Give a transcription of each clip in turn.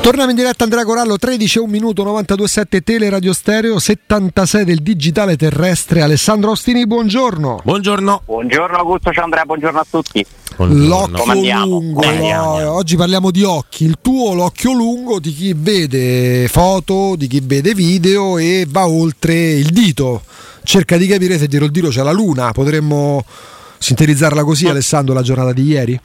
Torniamo in diretta Andrea Corallo 13 1 minuto 927 Tele Radio Stereo 76 del digitale terrestre Alessandro Ostini buongiorno Buongiorno Buongiorno Augusto, ciao Andrea, buongiorno a tutti. L'occhio Come andiamo? lungo Bene, no, andiamo. oggi parliamo di occhi il tuo l'occhio lungo di chi vede foto di chi vede video e va oltre il dito cerca di capire se dietro il dito c'è la luna potremmo sintetizzarla così Alessandro la giornata di ieri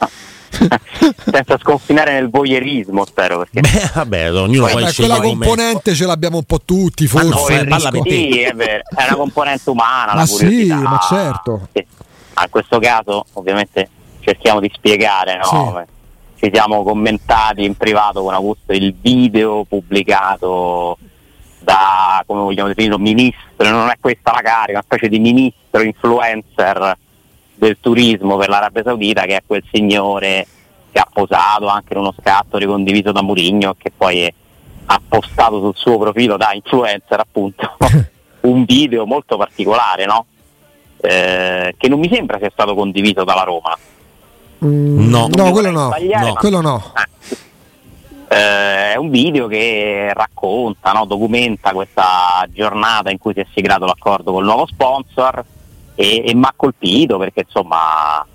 Senza sconfinare nel voyeurismo, spero. Perché... Beh, vabbè, ognuno poi quella come- componente ce l'abbiamo un po' tutti Ma no, forse eh. Sì, è vero, è una componente umana. Ma la sì, curiosità. ma certo. Sì. Ma in questo caso, ovviamente, cerchiamo di spiegare, no? Ci siamo commentati in privato con Augusto il video pubblicato da, come vogliamo definirlo, ministro, non è questa la carica, una specie di ministro influencer del turismo per l'Arabia Saudita che è quel signore che ha posato anche in uno scatto ricondiviso da Murigno che poi è- ha postato sul suo profilo da influencer appunto un video molto particolare no? Eh, che non mi sembra sia stato condiviso dalla Roma. Mm, No. no quello no, no, ma- quello no. Eh, è un video che racconta, no, documenta questa giornata in cui si è siglato l'accordo col nuovo sponsor e, e mi ha colpito perché insomma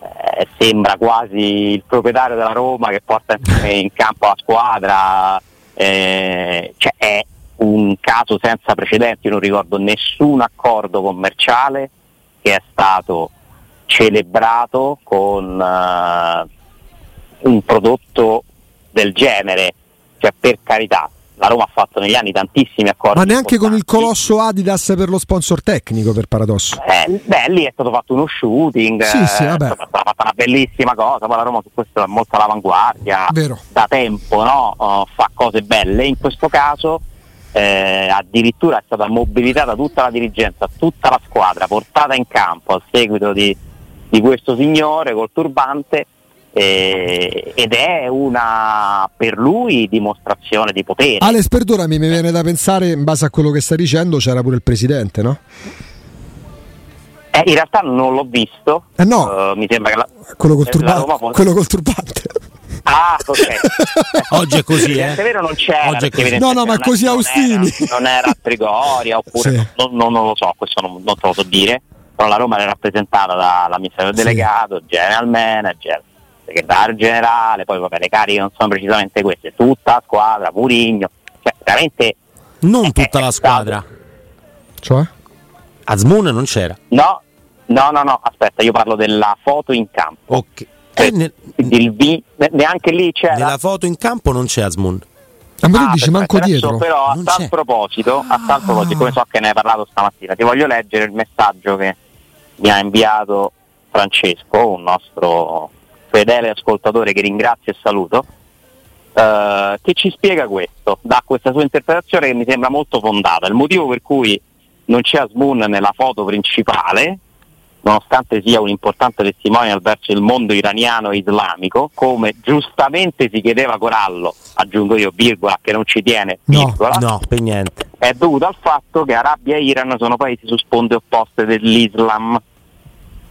eh, sembra quasi il proprietario della Roma che porta in- campo la squadra, eh, cioè è un caso senza precedenti, io non ricordo nessun accordo commerciale che è stato celebrato con eh, un prodotto del genere, cioè per carità, la Roma ha fatto negli anni tantissimi accordi. ma neanche con il colosso Adidas per lo sponsor tecnico per paradosso Eh, beh, lì è stato fatto uno shooting, Sì, sì, eh, vabbè. è stata fatta una bellissima cosa, poi la Roma su questo è molto all'avanguardia, Vero. da tempo no? Oh, fa cose belle, in questo caso eh, addirittura è stata mobilitata tutta la dirigenza, tutta la squadra, portata in campo a seguito di, di questo signore col turbante eh, ed è una per lui dimostrazione di potere. Alex perdonami mi viene da pensare in base a quello che stai dicendo c'era pure il presidente no? Eh, in realtà non l'ho visto, Eh no. Eh, mi sembra che la, quello col, eh, la turbante, quello col turbante Ah, ok. Oggi è così, eh? È vero, non c'era. Oggi è così. No, no, ma così non Austini. Era, non era a Trigoria, oppure Sì. non, non- non lo so, questo non, non te lo so dire. Però la Roma era rappresentata dall'amministratore Sì. delegato, general manager, segretario generale, poi vabbè, le cariche non sono precisamente queste, tutta la squadra, Murigno, cioè veramente Non tutta è la stato- squadra. cioè? Azmoun non c'era. no, no, no, no, aspetta, io parlo della foto in campo. Ok. Eh, ne- Quindi il vi- ne- neanche lì c'era. nella foto in campo non c'è Azmoun. Ah, ma tu Ah, dici manco dietro Però a tal proposito, a tal proposito, come so che ne hai parlato stamattina, ti voglio leggere il messaggio che mi ha inviato Francesco, un nostro fedele ascoltatore che ringrazio e saluto, eh, che ci spiega questo, dà questa sua interpretazione che mi sembra molto fondata. Il motivo per cui non c'è Asmoon nella foto principale nonostante sia un importante testimonial verso il mondo iraniano e islamico, come giustamente si chiedeva Corallo, aggiungo io, virgola, che non ci tiene, No, virgola, No, per niente. è dovuto al fatto che Arabia e Iran sono paesi su sponde opposte dell'Islam.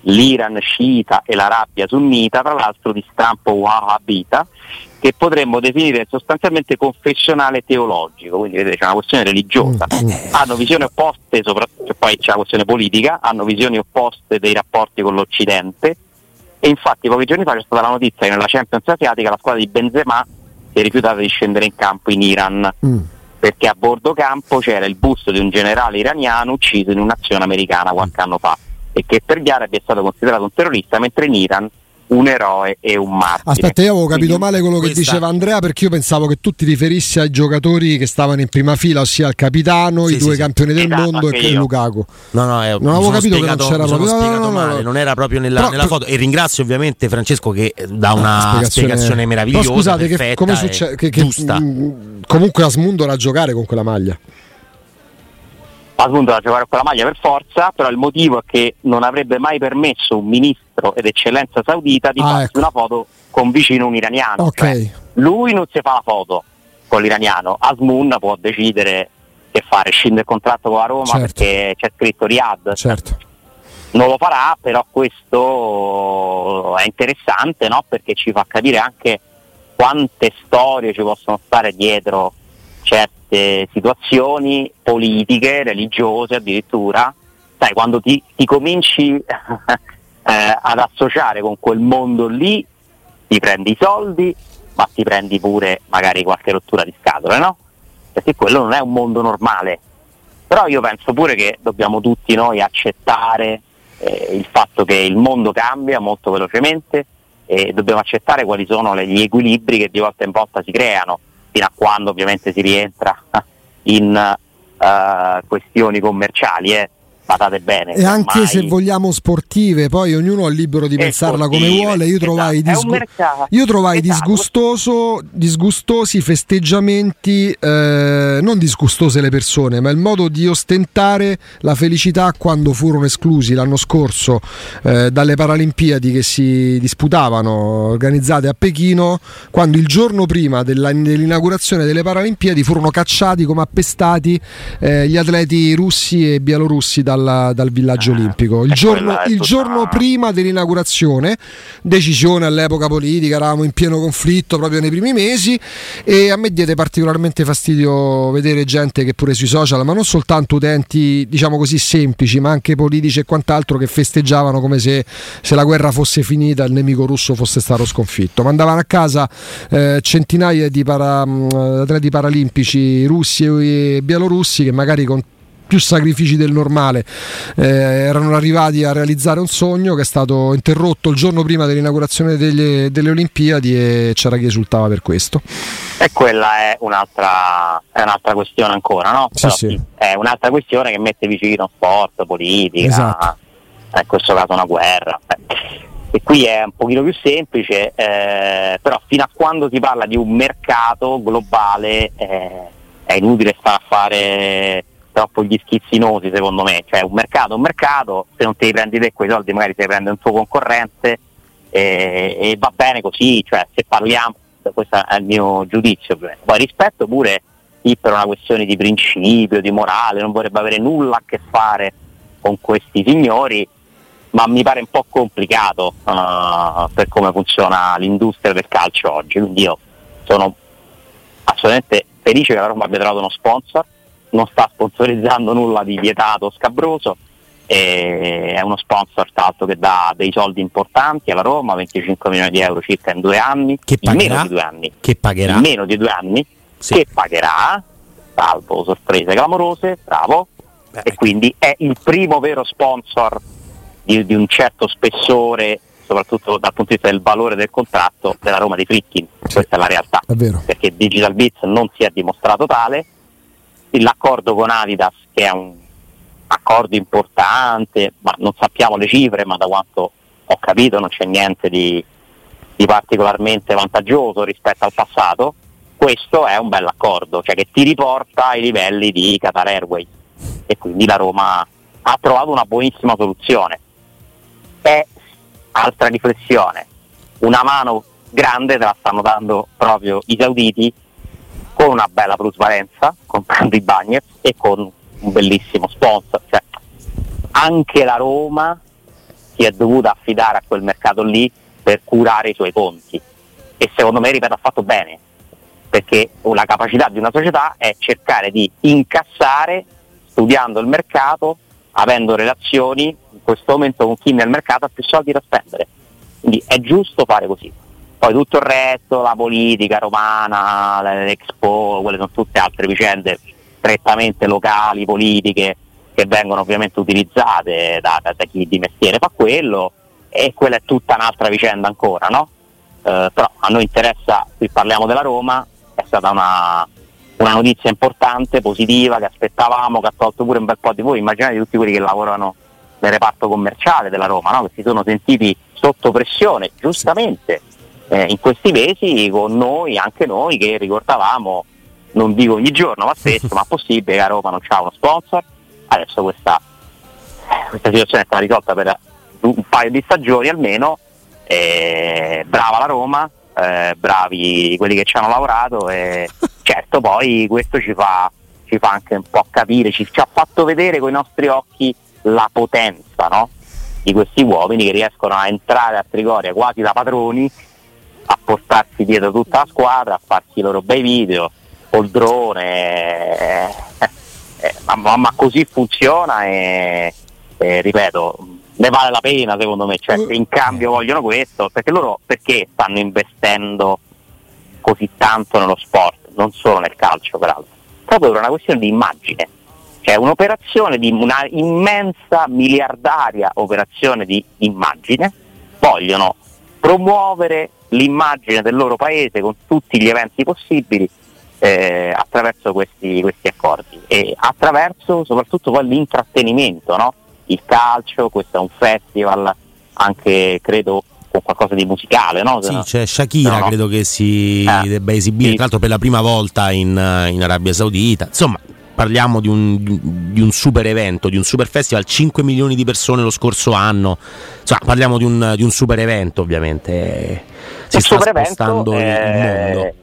L'Iran sciita e l'Arabia sunnita, tra l'altro di stampo wahhabita, che potremmo definire sostanzialmente confessionale teologico, quindi vedete c'è una questione religiosa. Hanno visioni opposte, soprattutto poi c'è la questione politica, hanno visioni opposte dei rapporti con l'Occidente. E infatti pochi giorni fa c'è stata la notizia che nella Champions asiatica la squadra di Benzema si è rifiutata di scendere in campo in Iran. Mm. perché a bordo campo c'era il busto di un generale iraniano ucciso in un'azione americana qualche anno fa e che per gli arabi è stato considerato un terrorista, mentre in Iran un eroe e un martire. Aspetta, io avevo capito Quindi- male quello che questa- diceva Andrea perché io pensavo che tu ti riferissi ai giocatori che stavano in prima fila, ossia il capitano, Sì, i sì, due sì. campioni del Esatto, mondo e io. Lukaku. No, no, eh, Non avevo capito che non spiegato- c'era proprio- no, spiegato no, no, no. male, non era proprio nella, Però- nella foto. E ringrazio ovviamente Francesco che dà una spiegazione, meravigliosa. Però scusate, che, perfetta come succede? Che, che, giusta. mh, comunque Asmundo era a giocare con quella maglia. Asmundo da giocare con la maglia per forza, però il motivo è che non avrebbe mai permesso un ministro ed eccellenza saudita di Ah, farsi ecco. una foto con vicino un iraniano. Ok. Cioè, lui non si fa la foto con l'iraniano, Asmun può decidere che fare, scinde il contratto con la Roma Certo. perché c'è scritto Riyadh. Certo. Non lo farà, però questo è interessante no? perché ci fa capire anche quante storie ci possono stare dietro certe situazioni politiche, religiose addirittura. Sai, quando ti, ti cominci eh, ad associare con quel mondo lì, ti prendi i soldi, ma ti prendi pure magari qualche rottura di scatole, no? Perché quello non è un mondo normale. Però io penso pure che dobbiamo tutti noi accettare eh, il fatto che il mondo cambia molto velocemente e dobbiamo accettare quali sono gli equilibri che di volta in volta si creano, fino a quando ovviamente si rientra in eh, questioni commerciali, eh. Badate bene. E anche ormai- se vogliamo sportive, poi ognuno è libero di E pensarla come sportive, vuole. Io trovai, esatto, disgu- io trovai Esatto. disgustoso, disgustosi i festeggiamenti, eh, non disgustose le persone, ma il modo di ostentare la felicità quando furono esclusi l'anno scorso eh, dalle Paralimpiadi che si disputavano organizzate a Pechino, quando il giorno prima della- dell'inaugurazione delle Paralimpiadi furono cacciati come appestati eh, gli atleti russi e bielorussi dalla- dal villaggio Ah, olimpico. Il giorno, il giorno prima dell'inaugurazione, decisione all'epoca politica, eravamo in pieno conflitto proprio nei primi mesi e a me diede particolarmente fastidio vedere gente che pure sui social, ma non soltanto utenti diciamo così semplici, ma anche politici e quant'altro che festeggiavano come se, se la guerra fosse finita e il nemico russo fosse stato sconfitto. Mandavano a casa eh, centinaia di para- atleti paralimpici russi e bielorussi che magari con più sacrifici del normale eh, erano arrivati a realizzare un sogno che è stato interrotto il giorno prima dell'inaugurazione delle, delle Olimpiadi e c'era chi esultava per questo. E quella è un'altra, è un'altra questione ancora, no? Sì, Però sì. È un'altra questione che mette vicino sport, politica, Esatto. eh, in questo caso una guerra. eh. E qui è un pochino più semplice, eh, però fino a quando si parla di un mercato globale eh, è inutile stare a fare troppo gli schizzinosi secondo me, cioè un mercato è un mercato, se non te li prendi te quei soldi magari te li prende un tuo concorrente e, e va bene così, cioè se parliamo, questo è il mio giudizio, ovviamente. poi rispetto pure chi per una questione di principio, di morale, non vorrebbe avere nulla a che fare con questi signori, ma mi pare un po' complicato uh, per come funziona l'industria del calcio oggi, quindi io sono assolutamente felice che la Roma abbia trovato uno sponsor, non sta sponsorizzando nulla di vietato o scabroso, è uno sponsor l'altro che dà dei soldi importanti alla Roma, 25 milioni di euro circa in due anni, Che in meno pagherà? di due anni, Che pagherà? meno di due anni, Sì. che pagherà, salvo sorprese clamorose, bravo, Beh, e quindi è il primo vero sponsor di, di un certo spessore, soprattutto dal punto di vista del valore del contratto della Roma di Frickin, questa è la realtà, È perché Digital Bits non si è dimostrato tale, l'accordo con Adidas che è un accordo importante, ma non sappiamo le cifre, ma da quanto ho capito non c'è niente di, di particolarmente vantaggioso rispetto al passato, questo è un bell'accordo, cioè che ti riporta ai livelli di Qatar Airways. E quindi la Roma ha trovato una buonissima soluzione. è altra riflessione, una mano grande te la stanno dando proprio i sauditi con una bella plusvalenza, comprando i Bagnets e con un bellissimo sponsor. Cioè, anche la Roma si è dovuta affidare a quel mercato lì per curare i suoi conti e secondo me, ripeto, ha fatto bene perché la capacità di una società è cercare di incassare studiando il mercato, avendo relazioni in questo momento con chi nel mercato ha più soldi da spendere. Quindi è giusto fare così. Poi tutto il resto, la politica romana, l'Expo, quelle sono tutte altre vicende strettamente locali, politiche, che vengono ovviamente utilizzate da, da, da chi di mestiere fa quello e quella è tutta un'altra vicenda ancora, no? Eh, però a noi interessa, qui parliamo della Roma, è stata una, una, notizia importante, positiva, che aspettavamo, che ha tolto pure un bel po' di voi, immaginate tutti quelli che lavorano nel reparto commerciale della Roma, no? che si sono sentiti sotto pressione, giustamente, eh, in questi mesi con noi, anche noi che ricordavamo, non dico ogni giorno, ma spesso, ma possibile che a Roma non c'ha uno sponsor, adesso questa, questa situazione è stata risolta per un paio di stagioni almeno, eh, brava la Roma, eh, bravi quelli che ci hanno lavorato e certo poi questo ci fa, ci fa anche un po' capire, ci, ci, ha fatto vedere con i nostri occhi la potenza no? di questi uomini che riescono a entrare a Trigoria quasi da padroni, a portarsi dietro tutta la squadra, a farsi i loro bei video, col drone, eh, eh, ma, ma, così funziona e, e ripeto, ne vale la pena secondo me, cioè se in cambio vogliono questo, perché loro perché stanno investendo così tanto nello sport, non solo nel calcio peraltro, proprio per una questione di immagine, cioè un'operazione di una immensa miliardaria operazione di immagine, vogliono promuovere l'immagine del loro paese con tutti gli eventi possibili eh, attraverso questi, questi, accordi e attraverso soprattutto poi l'intrattenimento, no? il calcio, questo è un festival anche credo con qualcosa di musicale, no? Sì, c'è Shakira, no, no. credo che si eh, debba esibire, sì. tra l'altro per la prima volta in, in Arabia Saudita. Insomma, parliamo di un, di un, super evento, di un super festival, 5 milioni di persone lo scorso anno, insomma parliamo di un, di un super evento ovviamente, si il sta spostando il mondo.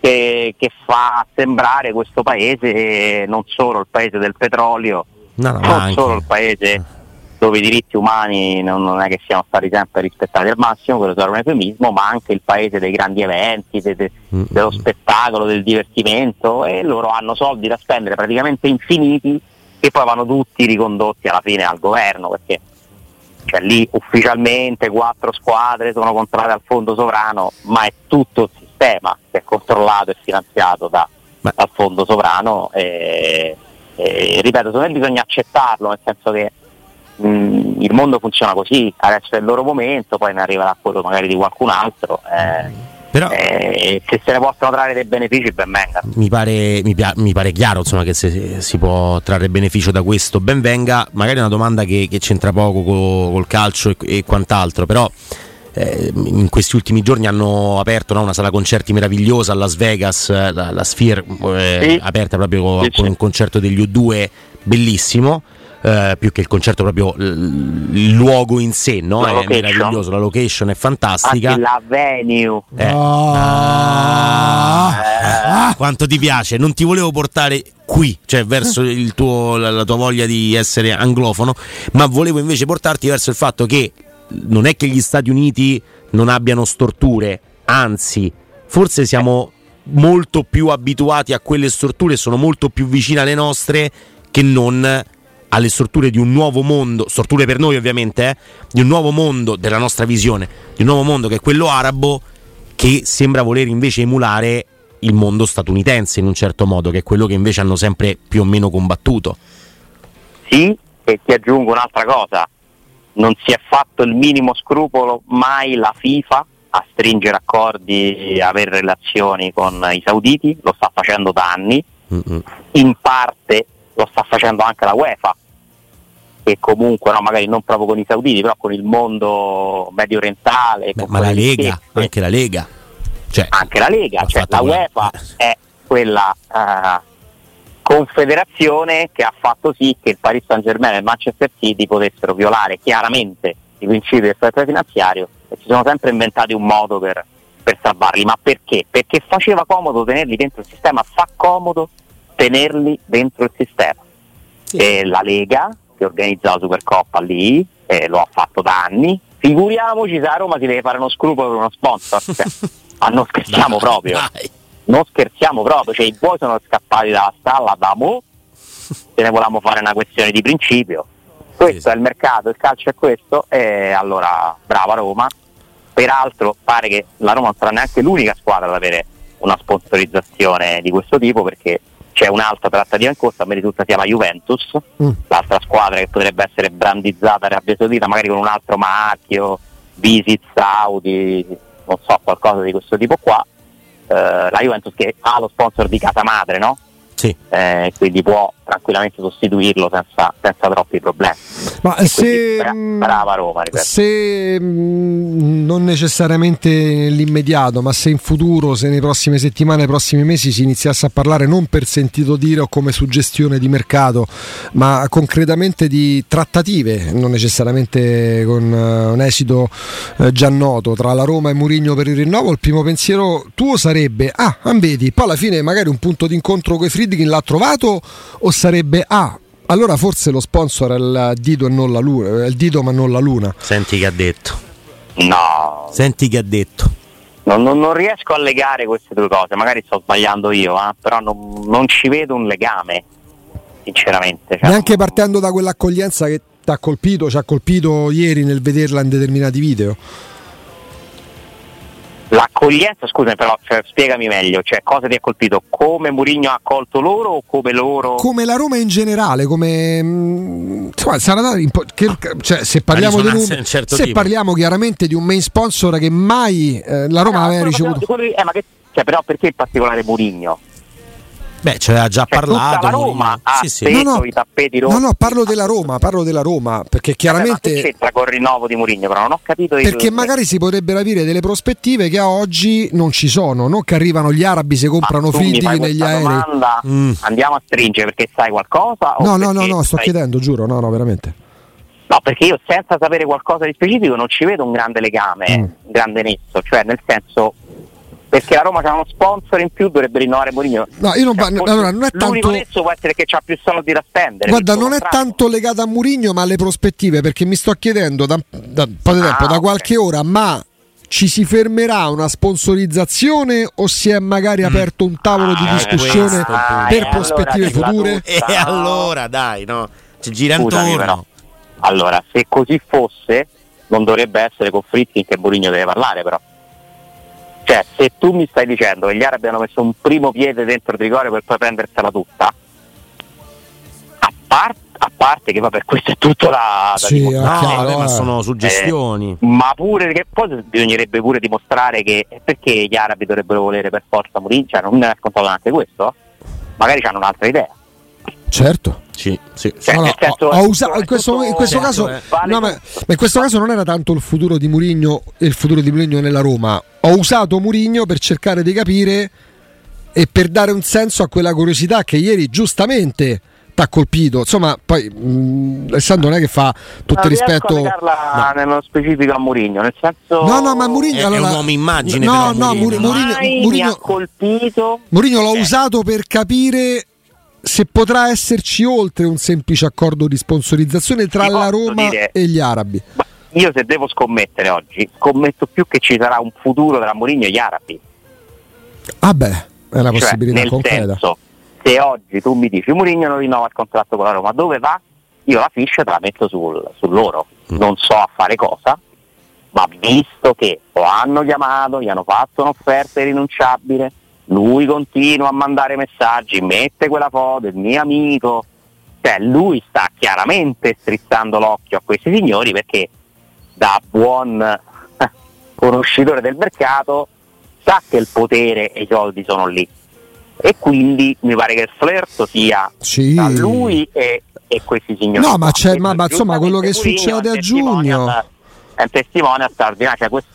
Che, che, fa sembrare questo paese non solo il paese del petrolio, no, no, non solo il paese dove i diritti umani non, non, è che siano stati sempre rispettati al massimo, quello sarà un eufemismo, ma anche il paese dei grandi eventi, de, de, dello spettacolo, del divertimento e loro hanno soldi da spendere praticamente infiniti che poi vanno tutti ricondotti alla fine al governo perché cioè, lì ufficialmente quattro squadre sono controllate al fondo sovrano, ma è tutto il sistema che è controllato e finanziato da, dal fondo sovrano e, e ripeto, secondo me bisogna accettarlo, nel senso che mh, il mondo funziona così, adesso è il loro momento, poi ne arriverà quello magari di qualcun altro. Eh, però, eh, se se ne possono trarre dei benefici ben venga mi pare, mi, mi pare chiaro insomma, che se si può trarre beneficio da questo ben venga magari è una domanda che, che c'entra poco col, col calcio e, e, quant'altro però eh, in questi ultimi giorni hanno aperto no, una sala concerti meravigliosa a Las Vegas la, la Sphere eh, sì. aperta proprio sì, con sì. un concerto degli U2 bellissimo eh, più che il concerto proprio il luogo in sé no? è meraviglioso, la location è fantastica Anche la venue eh. oh. ah. quanto ti piace non ti volevo portare qui, cioè verso tuo, la, la tua voglia di essere anglofono, ma volevo invece portarti verso il fatto che non è che gli Stati Uniti non abbiano storture, anzi, forse siamo molto più abituati a quelle storture, sono molto più vicine alle nostre che non alle strutture di un nuovo mondo, strutture per noi ovviamente, eh, di un nuovo mondo della nostra visione, di un nuovo mondo che è quello arabo, che sembra voler invece emulare il mondo statunitense in un certo modo, che è quello che invece hanno sempre più o meno combattuto. Sì, e ti aggiungo un'altra cosa, non si è fatto il minimo scrupolo mai la FIFA a stringere accordi, avere relazioni con i sauditi, lo sta facendo da anni, Mm-mm. in parte lo sta facendo anche la UEFA, che comunque no, magari non proprio con i sauditi, però con il mondo medio orientale. Beh, ma la Lega, stesse. anche la Lega. Cioè, anche la Lega, cioè la UEFA è quella uh, confederazione che ha fatto sì che il Paris Saint Germain e il Manchester City potessero violare chiaramente i principi del settore finanziario e si sono sempre inventati un modo per, per salvarli. Ma perché? Perché faceva comodo tenerli dentro il sistema, fa comodo tenerli dentro il sistema. E la Lega, che organizza la Supercoppa lì, eh, lo ha fatto da anni, figuriamoci se a Roma si deve fare uno scrupolo per uno sponsor. Cioè, ma non scherziamo Dai, proprio. dai. Non scherziamo proprio, cioè i buoi sono scappati dalla stalla da mo, se ne volevamo fare una questione di principio. Questo Sì, sì. è il mercato, il calcio è questo, e allora brava Roma. Peraltro pare che la Roma non sarà neanche l'unica squadra ad avere una sponsorizzazione di questo tipo perché c'è un'altra trattativa in corso, a me risulta si chiama Juventus, Mm. l'altra squadra che potrebbe essere brandizzata Arabia Saudita magari con un altro marchio, Visit Saudi, non so, qualcosa di questo tipo qua. Eh, la Juventus che ha lo sponsor di casa madre, no? Sì. Eh, quindi può tranquillamente sostituirlo senza, senza troppi problemi. Ma E se, mh, brava Roma, ripeto. se mh, non necessariamente nell'immediato, ma se in futuro, se nei prossime settimane, nei prossimi mesi si iniziasse a parlare non per sentito dire o come suggestione di mercato, ma concretamente di trattative, non necessariamente con eh, un esito eh, già noto tra la Roma e Murigno per il rinnovo, il primo pensiero tuo sarebbe ah, ah, vedi, poi alla fine magari un punto d'incontro con i Friedkin l'ha trovato o sarebbe ah, allora forse lo sponsor è il dito e non la luna, è il dito ma non la luna. Senti che ha detto. No, Senti che ha detto. non, non- non riesco a legare queste due cose, magari sto sbagliando io, eh, però non, non ci vedo un legame, sinceramente. Cioè, Neanche partendo da quell'accoglienza che ti ha colpito, ci ha colpito ieri nel vederla in determinati video. L'accoglienza, scusami però, cioè, spiegami meglio, cioè cosa ti ha colpito? Come Mourinho ha accolto loro o come loro... Come la Roma in generale, come mm, insomma, sarà da- in po- che- cioè, se parliamo, di un certo se tipo. parliamo chiaramente di un main sponsor che mai eh, la Roma No, aveva ricevuto. quello- eh, ma che- cioè, però perché in particolare Mourinho? Beh, ci aveva già Cioè, parlato. tutta la Roma ha Sì, sì. No, no. i tappeti rossi. No, no, parlo della Roma, parlo della Roma, perché Vabbè, ma che chiaramente c'entra col rinnovo di Mourinho, però non ho capito il- perché magari si potrebbero avere delle prospettive che a oggi non ci sono, non che arrivano gli arabi se comprano Friedkin negli aerei. domanda, Mm. Andiamo a stringere perché sai qualcosa? o No, no, no, no, sto sai- chiedendo, giuro, no, no, veramente. No, perché io senza sapere qualcosa di specifico non ci vedo un grande legame, Mm. un grande nesso, cioè nel senso perché la Roma c'ha uno sponsor in più dovrebbe rinnovare Mourinho. No, io non Cioè, forse allora, non è L'unico tanto- può essere che c'ha più soldi da spendere. Guarda, non è tanto legato a Murigno, ma alle prospettive, perché mi sto chiedendo da, da po' di Ah, tempo, da ok. qualche ora, ma ci si fermerà una sponsorizzazione o si è magari aperto un tavolo di Ah, discussione questo per Eh, prospettive allora, future? E No. allora, dai, no. Ci gira intorno. Allora, se così fosse, non dovrebbe essere con Fritzkin che Mourinho deve parlare, però. Cioè, se tu mi stai dicendo che gli arabi hanno messo un primo piede dentro il rigore per poi prendersela tutta, a, par- a parte che vabbè, questo è tutto da, da Sì, dimostrare, No, chiaro, vabbè, ma eh. sono suggestioni. ma pure che poi bisognerebbe pure dimostrare che perché gli arabi dovrebbero volere per forza Mourinho, cioè non è scontato neanche questo, magari hanno un'altra idea. Certo. Sì, sì. Cioè, No, no, nel senso, ho- è ho usato- è in questo, in questo certo, caso, eh. no, ma, ma in questo caso non era tanto il futuro di Murigno e il futuro di Murigno nella Roma. Ho usato Murigno per cercare di capire e per dare un senso a quella curiosità che ieri giustamente ti ha colpito. Insomma, poi mh, Alessandro non è che fa tutto Non il rispetto. a legarla nello specifico a Mourinho, nel senso No, no, ma Mourinho È- è allora, un uomo immagine, No, però, no, Mourinho. Muri- Mourinho, mai mi ha colpito. Mourinho l'ho Eh. usato per capire se potrà esserci oltre un semplice accordo di sponsorizzazione tra la Roma dire- e gli arabi. Io se devo scommettere oggi, scommetto più che ci sarà un futuro tra Mourinho e gli arabi. Ah beh, è una Cioè, possibilità nel concreta. senso, se oggi tu mi dici Mourinho non rinnova il contratto con la Roma, dove va? Io la ficha te la metto sul, su loro. Mm. Non so a fare cosa, ma visto che lo hanno chiamato, gli hanno fatto un'offerta irrinunciabile, lui continua a mandare messaggi, mette quella foto, il mio amico, cioè lui sta chiaramente strizzando l'occhio a questi signori perché da buon eh, conoscitore del mercato sa che il potere e i soldi sono lì e quindi mi pare che il flirt sia Sì. tra lui e, e questi signori No, ma ma- ma insomma, quello che succede a giugno. è un testimone straordinario cioè questo-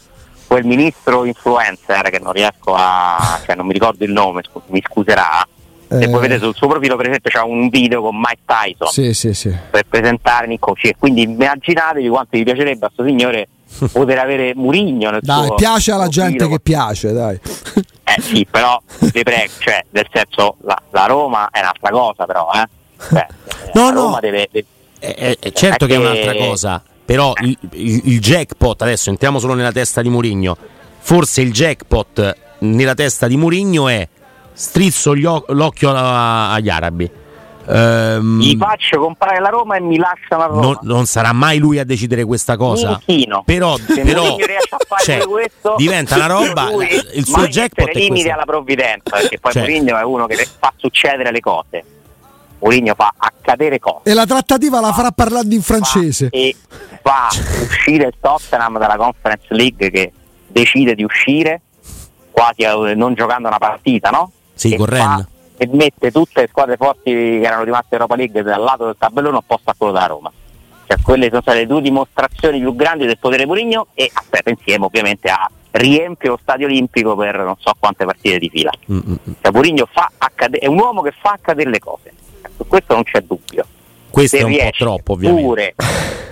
quel ministro influencer che non riesco a cioè non mi ricordo il nome scu- mi scuserà Se voi vedete sul suo profilo, per esempio, c'è un video con Mike Tyson Sì, sì, sì. per presentare Nico Cir. Quindi immaginatevi quanto gli piacerebbe a questo signore poter avere Murigno nel Dai, suo piace alla gente profilo. che piace, dai. Eh sì, però vi prego, cioè, nel senso, la, la Roma è un'altra cosa, però, eh. Cioè, No, la no. Roma deve, deve- Eh, eh, eh, certo È che è un'altra cosa, però il, il- il jackpot, adesso entriamo solo nella testa di Murigno, forse il jackpot nella testa di Murigno è strizzo o- l'occhio a- agli arabi. Ehm, gli faccio comprare la Roma e mi lasciano a Roma. non, non sarà mai lui a decidere questa cosa. Mi inchino. Però, Se però Mourinho riesce a fare cioè, questo, diventa una roba. lui- il suo jackpot mettere è limiti questo. alla provvidenza, perché poi Cioè. Mourinho è uno che fa succedere le cose. Mourinho fa accadere cose. E la trattativa la farà parlando in francese. Fa e fa uscire il Tottenham dalla Conference League che decide di uscire quasi non giocando una partita, no? Sì, Rennes. E mette tutte le squadre forti che erano rimaste in Europa League dal lato del tabellone opposto a quello della Roma. Cioè, quelle sono state le due dimostrazioni più grandi del potere Mourinho e aspetta insieme ovviamente a riempie lo stadio olimpico per non so quante partite di fila. Mm, mm, mm. Cioè, Mourinho fa accade- è un uomo che fa accadere le cose. Su questo non c'è dubbio Questo se è un po' troppo, ovviamente. pure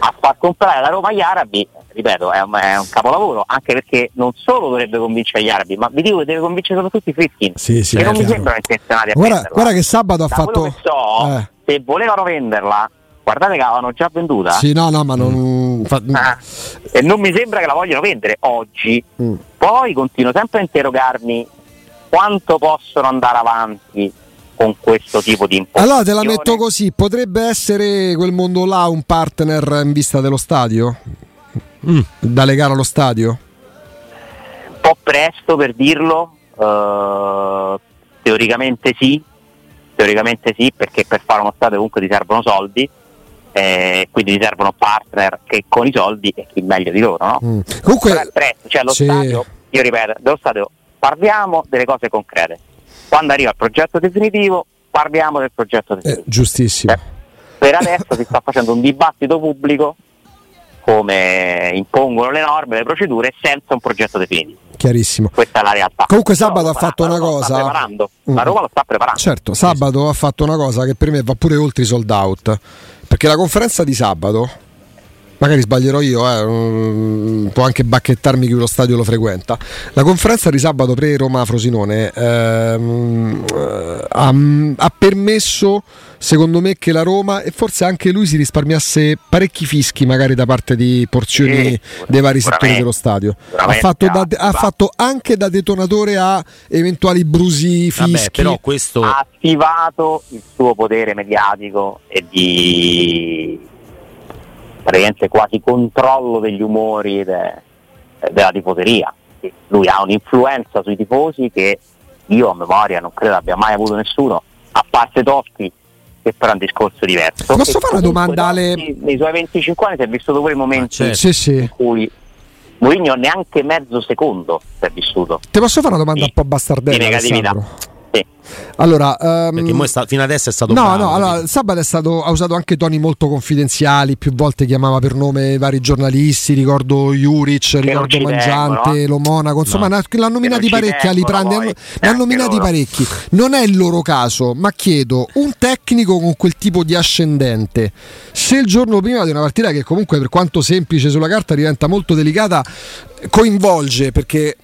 a far comprare la Roma agli arabi, ripeto, è un, è un capolavoro, anche perché non solo dovrebbe convincere gli arabi, ma vi dico che deve convincere soprattutto i Fritkin, Sì, sì, che non mi chiaro. sembrano intenzionati a Guarda, venderla. guarda che sabato ha Da fatto. che so, Eh. se volevano venderla, guardate che l'avevano già venduta. Sì, no, no, ma non. fa- Ah, e non mi sembra che la vogliono vendere oggi. Mm. Poi continuo sempre a interrogarmi quanto possono andare avanti con questo tipo di impostazione. Allora te la metto così: potrebbe essere quel mondo là un partner in vista dello stadio? Mm. Da legare allo stadio? un po' presto per dirlo, eh, teoricamente sì, teoricamente sì, perché per fare uno stadio comunque ti servono soldi, eh, quindi ti servono partner che con i soldi e chi meglio di loro, no? Mm. Comunque, presto, cioè lo sì. stadio, io ripeto, dello stadio parliamo delle cose concrete. Quando arriva il progetto definitivo, parliamo del progetto eh, definitivo. giustissimo. Eh, per adesso si sta facendo un dibattito pubblico come impongono le norme, le procedure, senza un progetto definitivo. Chiarissimo. Questa è la realtà. Comunque sabato ha fatto una cosa- Sta preparando. Mm. La Roma lo sta preparando. Certo, sabato ha fatto una cosa che per me va pure oltre i sold out. Perché la conferenza di sabato, magari sbaglierò io, eh, mm, può anche bacchettarmi chi lo stadio lo frequenta. La conferenza di sabato pre-Roma Frosinone ehm, eh, ha, ha permesso, secondo me, che la Roma e forse anche lui si risparmiasse parecchi fischi, magari da parte di porzioni Sì, dei vari settori dello stadio. Ha fatto, da- ha ha fatto anche da detonatore a eventuali brusi fischi. Vabbè, però questo Ha attivato il suo potere mediatico e di praticamente quasi controllo degli umori de- della tifoseria. Lui ha un'influenza sui tifosi che io a memoria non credo abbia mai avuto nessuno, a parte Totti, che però è un discorso diverso. Posso fare una domanda, Ale? Nei suoi 25 anni si è vissuto pure i momenti certo. Sì, sì. in cui Mourinho neanche mezzo secondo si è vissuto. Ti posso fare una domanda Sì. un po' bastardella? Di negatività. Alessandro? Sì. Allora, ehm, perché mo è sta- fino adesso è stato No, bravo, no, allora, Sabato è stato, ha usato anche toni molto confidenziali, più volte chiamava per nome vari giornalisti, ricordo Juric, ricordo Mangiante, lo Monaco, insomma No. ne ha nominati parecchi, poi, hanno- ne ha nominati loro. parecchi. Non è il loro caso, ma chiedo, un tecnico con quel tipo di ascendente, se il giorno prima di una partita che comunque per quanto semplice sulla carta diventa molto delicata, coinvolge perché...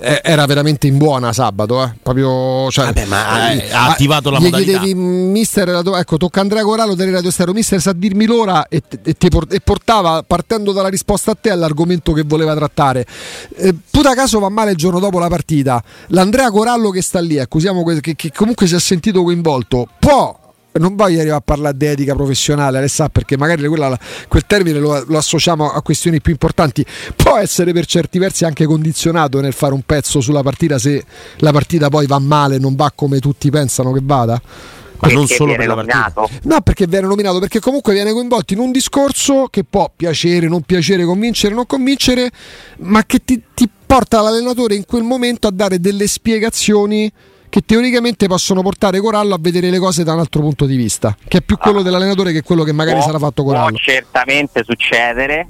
eh, Era veramente in buona sabato, eh? proprio. Cioè, Vabbè, ma eh, ha attivato la modalità. chiedevi, mister, ecco, tocca Andrea Corallo delle Radio Stereo. Mister sa dirmi l'ora e, e e portava, partendo dalla risposta a te, all'argomento che voleva trattare. Eh, puta caso va male il giorno dopo la partita. L'Andrea Corallo che sta lì, accusiamo que- che, che comunque si è sentito coinvolto, può. Non voglio arrivare a parlare di etica professionale, Alessà, perché magari quella- quel termine lo, lo associamo a questioni più importanti. Può essere per certi versi anche condizionato nel fare un pezzo sulla partita se la partita poi va male, non va come tutti pensano che vada. Ma non Perché solo viene per la partita. nominato. No, perché viene nominato, perché comunque viene coinvolto in un discorso che può piacere, non piacere, convincere, non convincere, ma che ti, ti porta l'allenatore in quel momento a dare delle spiegazioni che teoricamente possono portare Corallo a vedere le cose da un altro punto di vista, che è più quello dell'allenatore che quello che magari Può- sarà fatto Può Corallo. certamente succedere,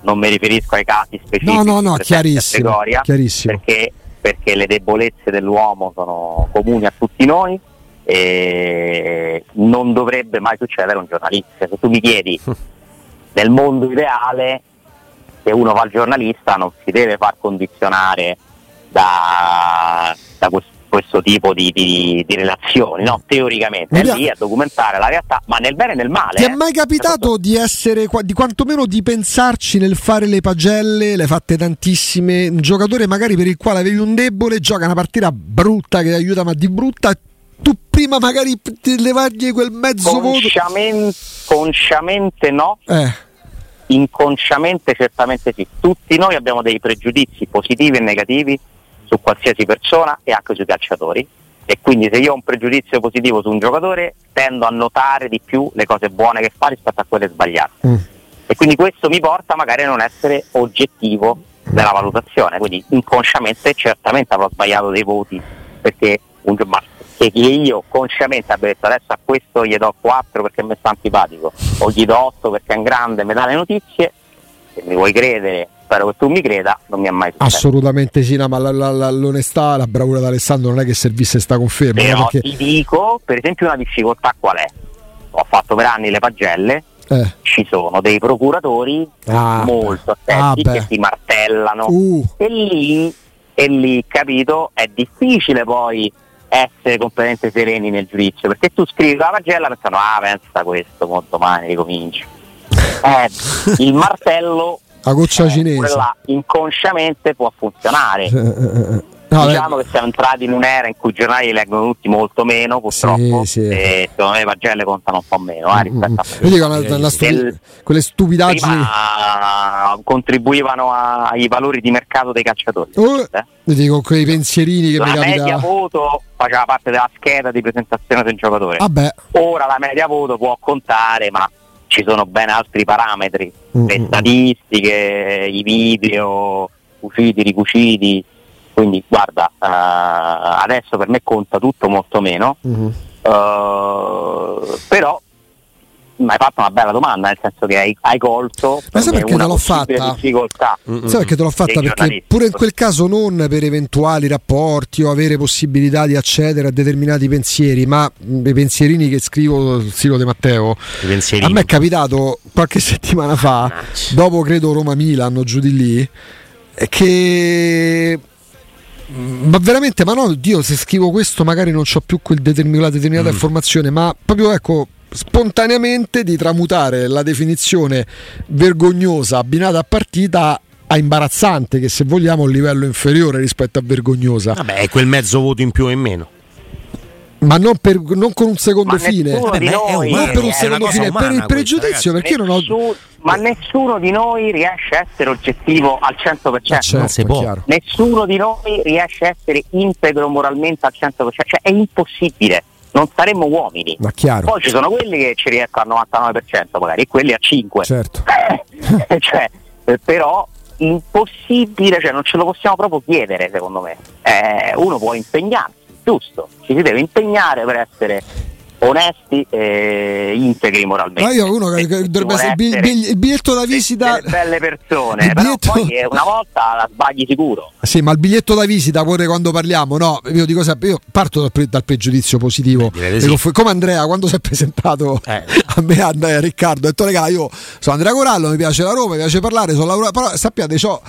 non mi riferisco ai casi specifici. No, no, no, chiarissimo, Trigoria, chiarissimo. Perché, perché le debolezze dell'uomo sono comuni a tutti noi eh, non dovrebbe mai succedere a un giornalista. Se tu mi chiedi nel mondo ideale, se uno fa il giornalista non si deve far condizionare da, da questo, tipo di, di- di relazioni, no? teoricamente, è Mi lì a documentare la realtà, ma nel bene e nel male. Ti è eh. mai capitato di essere, di quantomeno di pensarci nel fare le pagelle, le fatte tantissime, un giocatore magari per il quale avevi un debole, gioca una partita brutta che aiuta ma di brutta, tu prima magari ti levargli quel mezzo voto. Consciamente, consciamente no, Eh, inconsciamente certamente sì. Tutti noi abbiamo dei pregiudizi positivi e negativi su qualsiasi persona e anche sui calciatori. E quindi se io ho un pregiudizio positivo su un giocatore tendo a notare di più le cose buone che fa rispetto a quelle sbagliate. Mm. E quindi questo mi porta magari a non essere oggettivo nella valutazione. Quindi inconsciamente certamente avrò sbagliato dei voti perché un gio- ma che che io consciamente abbia detto adesso a questo gli do 4 perché mi sta antipatico o gli do 8 perché è un grande, mi dà le notizie, se mi vuoi credere, spero che tu mi creda, non mi ha mai successo. assolutamente sì, no, ma la- la- la- l'onestà, la bravura d'Alessandro non è che servisse sta conferma, no, Però perché ti dico, per esempio, una difficoltà qual è? Ho fatto per anni le pagelle, eh, ci sono dei procuratori Ah, molto ah, attenti beh. che ti martellano uh, e lì, e lì, capito, è difficile poi essere completamente sereni nel giudizio, perché tu scrivi la pagella pensando, ah pensa questo, mo domani ricomincio. Eh, il martello la goccia eh, cinese. inconsciamente può funzionare. Eh, eh, eh. No, diciamo beh, che siamo entrati in un'era in cui i giornali li leggono tutti molto meno, purtroppo, Sì, sì. e secondo me le pagelle contano un po' meno eh, rispetto a Io dico, la- la- la stu- Del- quelle stupidaggini. contribuivano a- ai valori di mercato dei calciatori. Oh, Eh? io dico quei pensierini che La mi media capita. voto faceva parte della scheda di presentazione del giocatore. Vabbè, Ora la media voto può contare, ma ci sono ben altri parametri, Mm, le mm, statistiche, i video, usciti, ricuciti. Quindi guarda, eh, adesso per me conta tutto molto meno, mhm. eh, però mi hai fatto una bella domanda, nel senso che hai, hai colto Ma sai perché te l'ho fatta? difficoltà. Mm, Sai perché te l'ho fatta? Perché pure in quel caso non per eventuali rapporti o avere possibilità di accedere a determinati pensieri, ma i pensierini che scrivo sul sito di Matteo. A me è capitato qualche settimana fa, dopo credo Roma-Milan, giù di lì, che... Ma veramente, ma no, Dio, se scrivo questo magari non ho più quel determin- quella determinata informazione, ma proprio ecco, spontaneamente di tramutare la definizione vergognosa abbinata a partita a imbarazzante, che se vogliamo è un livello inferiore rispetto a vergognosa, Vabbè, è quel mezzo voto in più o in meno. ma non, per- non con un secondo Ma fine. Vabbè, noi, umano, Non per un secondo fine, per il questa, pregiudizio, ragazzi. perché io non ho... Nessuno- ma nessuno di noi riesce a essere oggettivo al 100%. Ah, certo, non si può. chiaro. Nessuno di noi riesce a essere integro moralmente al 100%, cioè è impossibile, non saremmo uomini. Ma chiaro, Poi ci sono quelli che ci riescono al 99% magari e quelli a 5%. certo. cioè, eh, però impossibile, cioè non ce lo possiamo proprio chiedere secondo me. Eh, uno può impegnarsi, giusto, ci si deve impegnare per essere onesti e integri moralmente. Ma io uno che, dovrebbe essere il, biglietto da visita. belle persone, però biglietto- poi eh, una volta la sbagli sicuro. Sì, ma il biglietto da visita pure quando parliamo, no? Io dico sempre, io parto dal, pre- dal pregiudizio positivo. nei sì. conf- Come Andrea, quando si è presentato Eh. a me, a a Riccardo, ho detto, raga, io sono Andrea Corallo, mi piace la Roma, mi piace parlare, sono lavorato, però sappiate, c'ho,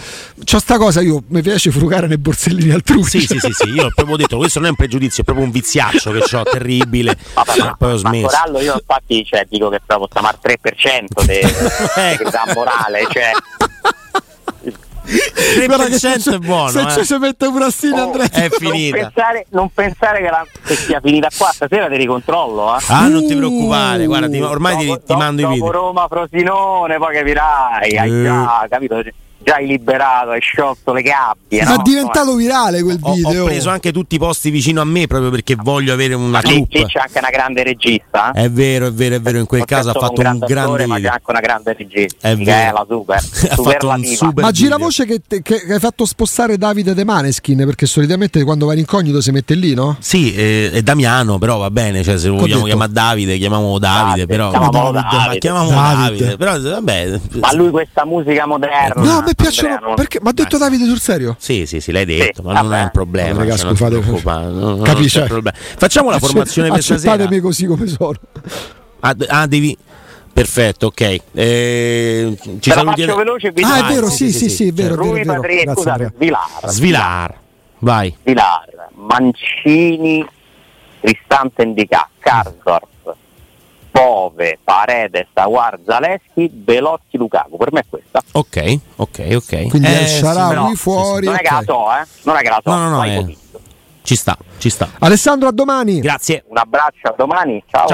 c'ho sta cosa, io mi piace frugare nei borsellini altrui. Sì, sì, sì, sì, io ho proprio detto, questo non è un pregiudizio, è proprio un viziaccio che ho terribile. Vabbè, ma, poi ho ma smesso. Corallo io infatti cioè, dico che proprio stiamo al 3% di età morale, cioè 3% è buono, Se eh. ci si mette un rastino, oh, Andrea. È non finita. pensare, non pensare che, la, che sia finita qua, stasera ti ricontrollo, eh. Ah, non ti Uh, preoccupare, guarda, ti- ormai ti, Dopo- ti mando i dopo video. Roma Frosinone, poi capirai, hai Eh. già capito, già hai liberato, hai sciolto le gabbie. Ma no? è diventato virale quel Ho, video. ho preso anche tutti i posti vicino a me proprio perché voglio avere una Ma lì, lì c'è anche una grande regista. eh. È vero, è vero, è vero. In quel c'è caso ha fatto un grande grande attore, ma c'è anche una grande regista. È vero. super, Ha fatto un superlativa. super Ma gira voce che, te- che- che hai fatto spostare Davide De Maneskin perché solitamente quando va in incognito si mette lì, no? Sì, eh, è Damiano, però va bene. Cioè, se lo Ho vogliamo detto. chiamare Davide, chiamiamo Davide. Davide, però, Ma Davide. chiamiamo Davide. Davide. Però, vabbè. Ma lui questa musica moderna. No, a me piacciono. Andrea, non- Perché? Ma ha detto Davide sul serio? Sì, sì, sì, l'hai detto, Sì, ma non è un problema. Ragazzi, cioè, non scusate, non capisci? c'è problema. Facciamo la formazione per stasera. Accettatemi così come sono. Ah, ah, devi. Perfetto, ok. Eh, ci la saluti- faccio veloce, Ah, è vero, sì, sì, sì, sì, sì, sì, è vero, Rui. Patrick, scusate. Svilar. Svilar. Vai. Svilar, Mancini, Cristante Indica, Karsdorp, Pove, Paredes, Aguar, Zaleschi, Belotti, Lukaku. Per me è questa. Ok, ok, ok. Quindi Eh, El sì, fuori. Non è che la ok. so, eh? Non è che la so, No, no, no, eh. Ci sta, ci sta. Alessandro, a domani. Grazie. Un abbraccio, a domani, ciao. Ciao.